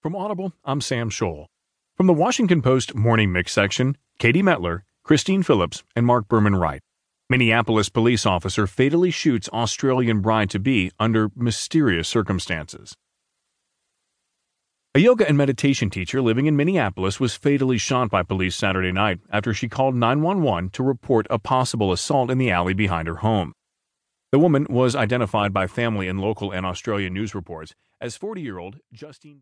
From Audible, I'm Sam Scholl. From the Washington Post Morning Mix section, Katie Mettler, Kristine Phillips, and Mark Berman write. Minneapolis police officer fatally shoots Australian bride to be under mysterious circumstances. A yoga and meditation teacher living in Minneapolis was fatally shot by police Saturday night after she called 911 to report a possible assault in the alley behind her home. The woman was identified by family and local and Australian news reports as 40 year old Justine.